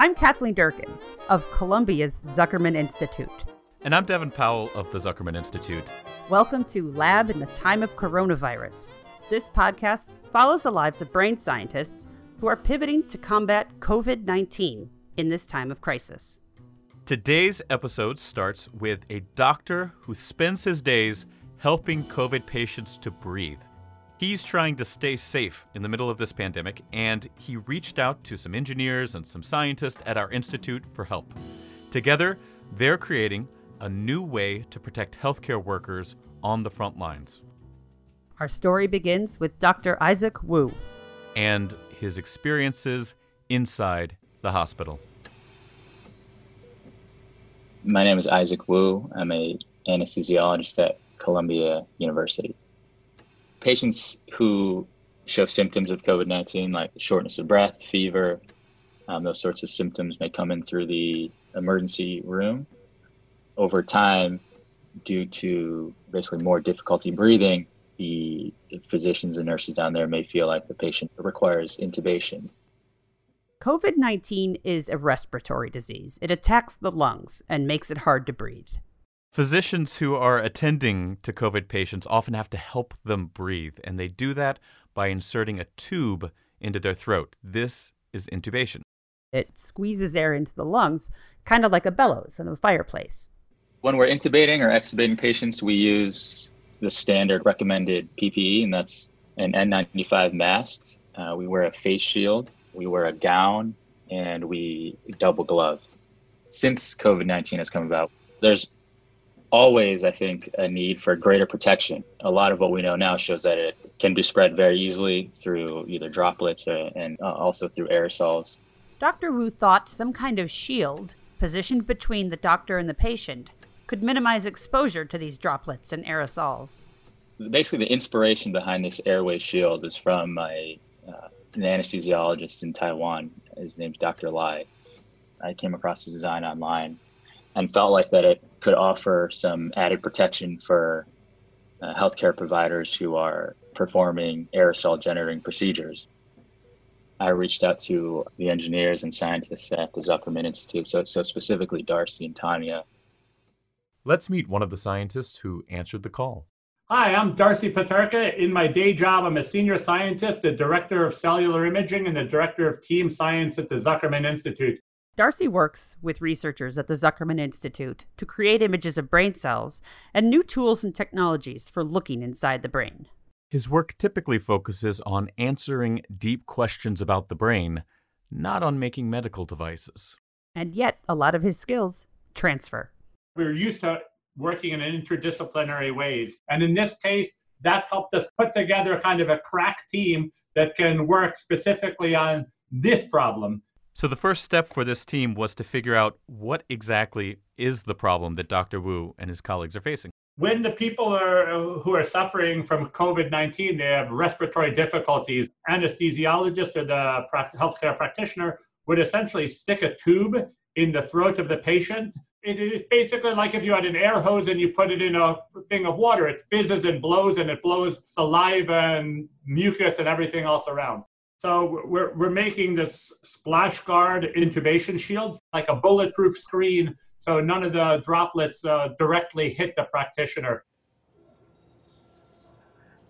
I'm Kathleen Durkin of Columbia's Zuckerman Institute. And I'm Devin Powell of the Zuckerman Institute. Welcome to Lab in the Time of Coronavirus. This podcast follows the lives of brain scientists who are pivoting to combat COVID 19 in this time of crisis. Today's episode starts with a doctor who spends his days helping COVID patients to breathe. He's trying to stay safe in the middle of this pandemic, and he reached out to some engineers and some scientists at our institute for help. Together, they're creating a new way to protect healthcare workers on the front lines. Our story begins with Dr. Isaac Wu and his experiences inside the hospital. My name is Isaac Wu. I'm a anesthesiologist at Columbia University patients who show symptoms of COVID 19, like shortness of breath, fever, um, those sorts of symptoms may come in through the emergency room. Over time, due to basically more difficulty breathing, the physicians and nurses down there may feel like the patient requires intubation. COVID 19 is a respiratory disease. It attacks the lungs and makes it hard to breathe. Physicians who are attending to COVID patients often have to help them breathe, and they do that by inserting a tube into their throat. This is intubation. It squeezes air into the lungs, kind of like a bellows in a fireplace. When we're intubating or extubating patients, we use the standard recommended PPE, and that's an N95 mask. Uh, we wear a face shield, we wear a gown, and we double glove. Since COVID 19 has come about, there's always, I think, a need for greater protection. A lot of what we know now shows that it can be spread very easily through either droplets or, and uh, also through aerosols. Dr. Wu thought some kind of shield positioned between the doctor and the patient could minimize exposure to these droplets and aerosols. Basically, the inspiration behind this airway shield is from my, uh, an anesthesiologist in Taiwan. His name's Dr. Lai. I came across his design online and felt like that it could offer some added protection for uh, healthcare providers who are performing aerosol generating procedures. I reached out to the engineers and scientists at the Zuckerman Institute, so, so specifically Darcy and Tanya. Let's meet one of the scientists who answered the call. Hi, I'm Darcy Peterka. In my day job, I'm a senior scientist, the director of cellular imaging, and the director of team science at the Zuckerman Institute. Darcy works with researchers at the Zuckerman Institute to create images of brain cells and new tools and technologies for looking inside the brain. His work typically focuses on answering deep questions about the brain, not on making medical devices. And yet, a lot of his skills transfer. We're used to working in an interdisciplinary ways. And in this case, that's helped us put together kind of a crack team that can work specifically on this problem so the first step for this team was to figure out what exactly is the problem that Dr. Wu and his colleagues are facing. When the people are, uh, who are suffering from COVID 19, they have respiratory difficulties, anesthesiologist or the healthcare practitioner would essentially stick a tube in the throat of the patient. It is basically like if you had an air hose and you put it in a thing of water, it fizzes and blows and it blows saliva and mucus and everything else around. So we're, we're making this splash guard intubation shield, like a bulletproof screen, so none of the droplets uh, directly hit the practitioner.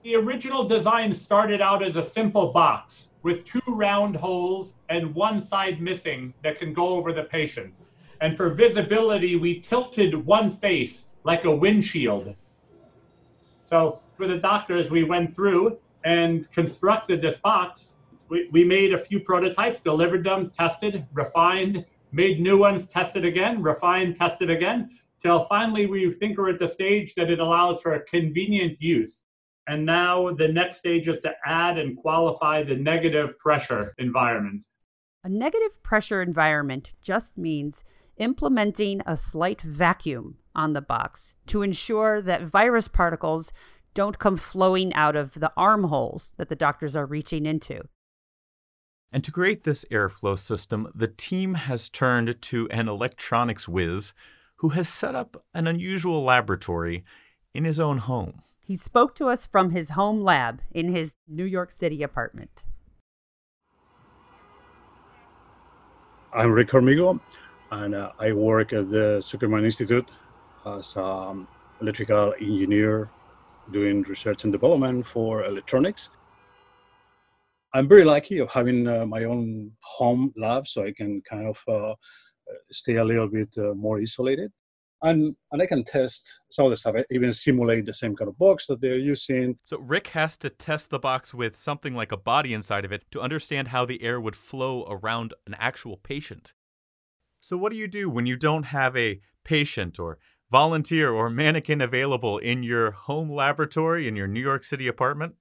The original design started out as a simple box with two round holes and one side missing that can go over the patient. And for visibility, we tilted one face like a windshield. So for the doctors, we went through and constructed this box we, we made a few prototypes, delivered them, tested, refined, made new ones, tested again, refined, tested again, till finally we think we're at the stage that it allows for a convenient use. And now the next stage is to add and qualify the negative pressure environment. A negative pressure environment just means implementing a slight vacuum on the box to ensure that virus particles don't come flowing out of the armholes that the doctors are reaching into. And to create this airflow system, the team has turned to an electronics whiz who has set up an unusual laboratory in his own home. He spoke to us from his home lab in his New York City apartment. I'm Rick Hormigo, and uh, I work at the Zuckerman Institute as an um, electrical engineer doing research and development for electronics. I'm very lucky of having uh, my own home lab, so I can kind of uh, stay a little bit uh, more isolated. And, and I can test some of the stuff, I even simulate the same kind of box that they're using. So Rick has to test the box with something like a body inside of it to understand how the air would flow around an actual patient. So, what do you do when you don't have a patient or volunteer or mannequin available in your home laboratory in your New York City apartment?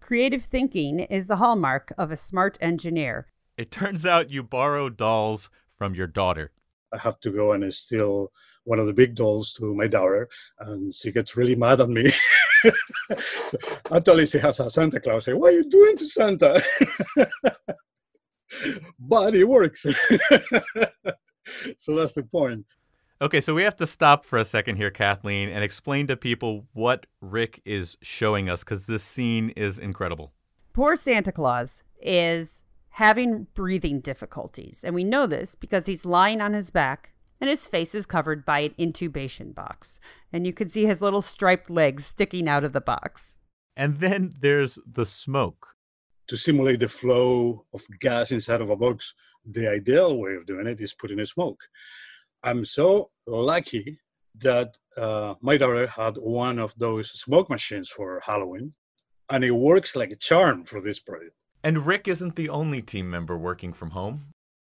Creative thinking is the hallmark of a smart engineer. It turns out you borrow dolls from your daughter. I have to go and steal one of the big dolls to my daughter, and she gets really mad at me. Actually, she has a Santa Claus. Say, what are you doing to Santa? but it works. so that's the point. Okay, so we have to stop for a second here, Kathleen, and explain to people what Rick is showing us because this scene is incredible. Poor Santa Claus is having breathing difficulties, and we know this because he's lying on his back and his face is covered by an intubation box. And you can see his little striped legs sticking out of the box. And then there's the smoke. To simulate the flow of gas inside of a box, the ideal way of doing it is putting a smoke. I'm so lucky that uh, my daughter had one of those smoke machines for Halloween, and it works like a charm for this project. And Rick isn't the only team member working from home.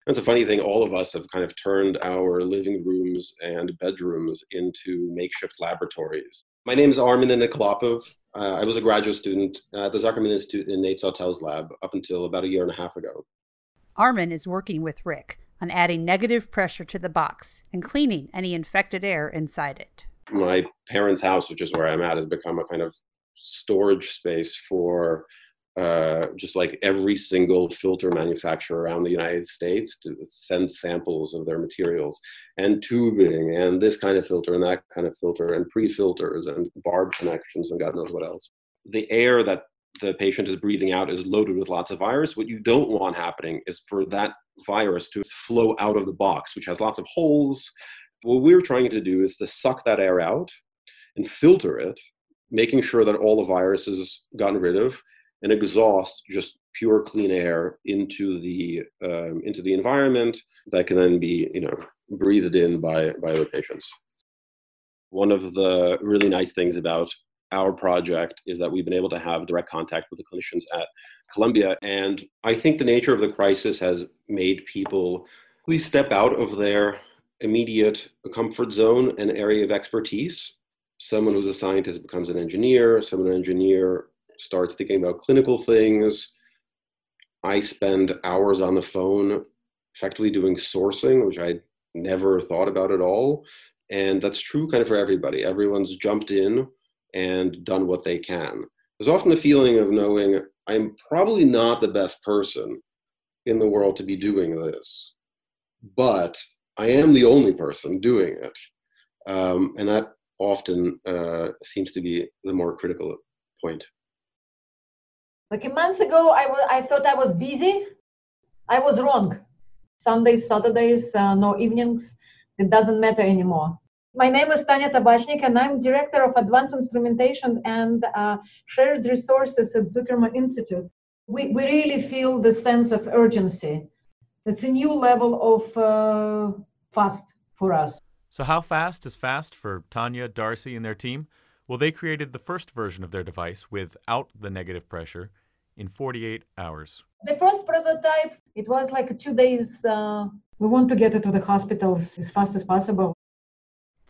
That's a funny thing. All of us have kind of turned our living rooms and bedrooms into makeshift laboratories. My name is Armen Enikolopov. Uh, I was a graduate student at the Zuckerman Institute in Nate Sawtell's lab up until about a year and a half ago. Armen is working with Rick on adding negative pressure to the box and cleaning any infected air inside it. My parents' house, which is where I'm at, has become a kind of storage space for uh, just like every single filter manufacturer around the United States to send samples of their materials and tubing and this kind of filter and that kind of filter and pre-filters and barb connections and God knows what else. The air that the patient is breathing out is loaded with lots of virus. What you don't want happening is for that virus to flow out of the box, which has lots of holes. What we're trying to do is to suck that air out and filter it, making sure that all the virus is gotten rid of, and exhaust just pure clean air into the um, into the environment that can then be you know breathed in by by the patients. One of the really nice things about our project is that we've been able to have direct contact with the clinicians at Columbia. And I think the nature of the crisis has made people please step out of their immediate comfort zone and area of expertise. Someone who's a scientist becomes an engineer, someone an engineer starts thinking about clinical things. I spend hours on the phone effectively doing sourcing, which I never thought about at all. And that's true kind of for everybody. Everyone's jumped in and done what they can. There's often the feeling of knowing I'm probably not the best person in the world to be doing this, but I am the only person doing it. Um, and that often uh, seems to be the more critical point. Like a month ago, I, w- I thought I was busy. I was wrong. Sundays, Saturdays, uh, no evenings, it doesn't matter anymore. My name is Tanya Tabachnik, and I'm Director of Advanced Instrumentation and uh, Shared Resources at Zuckerman Institute. We, we really feel the sense of urgency. It's a new level of uh, fast for us. So, how fast is fast for Tanya, Darcy, and their team? Well, they created the first version of their device without the negative pressure in 48 hours. The first prototype, it was like two days. Uh, we want to get it to the hospitals as fast as possible.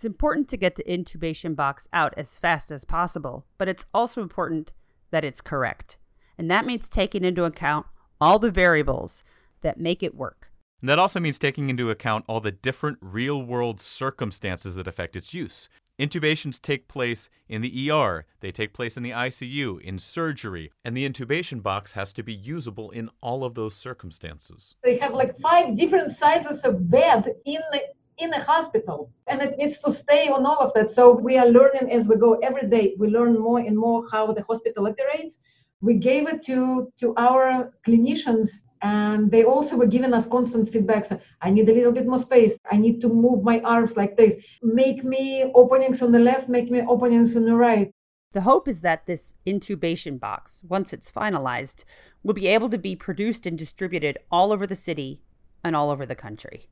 It's important to get the intubation box out as fast as possible, but it's also important that it's correct. And that means taking into account all the variables that make it work. And that also means taking into account all the different real world circumstances that affect its use. Intubations take place in the ER, they take place in the ICU, in surgery, and the intubation box has to be usable in all of those circumstances. They have like five different sizes of bed in the in a hospital. And it needs to stay on all of that. So we are learning as we go every day. We learn more and more how the hospital operates. We gave it to to our clinicians and they also were giving us constant feedback so i need a little bit more space. I need to move my arms like this. Make me openings on the left make me openings on the right. The hope is that this intubation box once it's finalized will be able to be produced and distributed all over the city and all over the country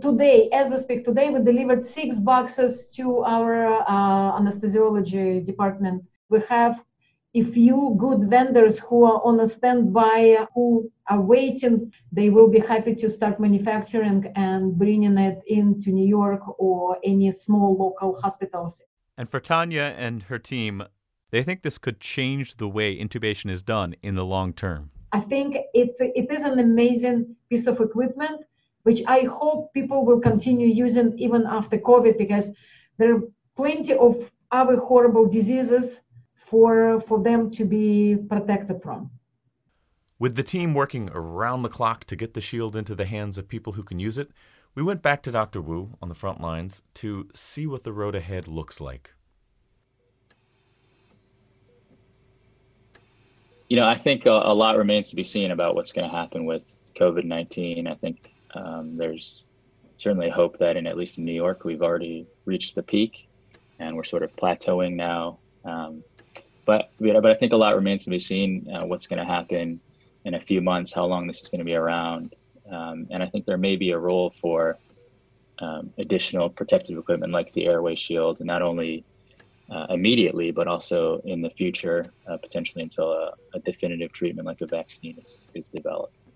today as we speak today we delivered six boxes to our uh, anesthesiology department we have a few good vendors who are on a standby, who are waiting, they will be happy to start manufacturing and bringing it into New York or any small local hospitals. And for Tanya and her team, they think this could change the way intubation is done in the long term. I think it's it is an amazing piece of equipment, which I hope people will continue using even after COVID, because there are plenty of other horrible diseases for for them to be protected from. With the team working around the clock to get the shield into the hands of people who can use it, we went back to Dr. Wu on the front lines to see what the road ahead looks like. You know, I think a, a lot remains to be seen about what's going to happen with COVID 19. I think um, there's certainly hope that, in at least in New York, we've already reached the peak and we're sort of plateauing now. Um, but but I think a lot remains to be seen. Uh, what's going to happen in a few months? How long this is going to be around? Um, and I think there may be a role for um, additional protective equipment like the airway shield, not only uh, immediately, but also in the future, uh, potentially until a, a, definitive treatment like a vaccine is, is developed.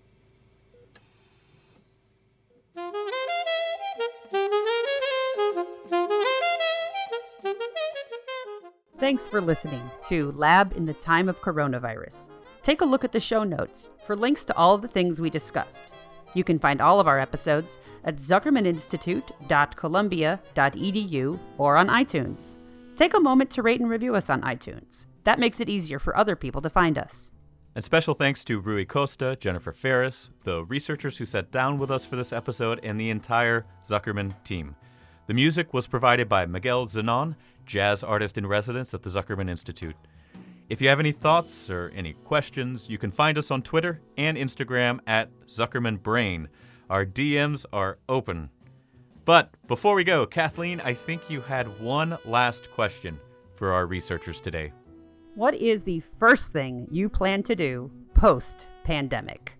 Thanks for listening to Lab in the Time of Coronavirus. Take a look at the show notes for links to all of the things we discussed. You can find all of our episodes at zuckermaninstitute.columbia.edu or on iTunes. Take a moment to rate and review us on iTunes. That makes it easier for other people to find us. And special thanks to Rui Costa, Jennifer Ferris, the researchers who sat down with us for this episode, and the entire Zuckerman team. The music was provided by Miguel Zenon jazz artist in residence at the Zuckerman Institute. If you have any thoughts or any questions, you can find us on Twitter and Instagram at Zuckerman Brain. Our DMs are open. But before we go, Kathleen, I think you had one last question for our researchers today. What is the first thing you plan to do post pandemic?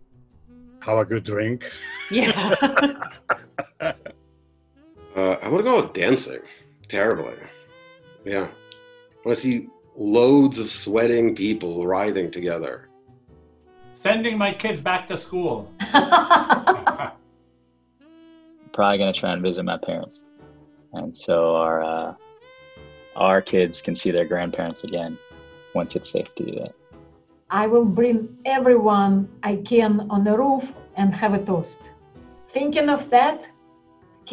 Have a good drink. Yeah. uh, I want to go dancing terribly. Yeah. I want to see loads of sweating people writhing together. Sending my kids back to school. Probably going to try and visit my parents. And so our, uh, our kids can see their grandparents again once it's safe to do that. I will bring everyone I can on the roof and have a toast. Thinking of that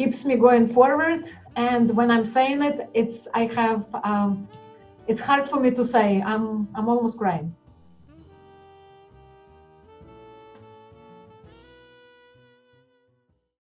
keeps me going forward and when i'm saying it it's i have um, it's hard for me to say. I'm i'm almost crying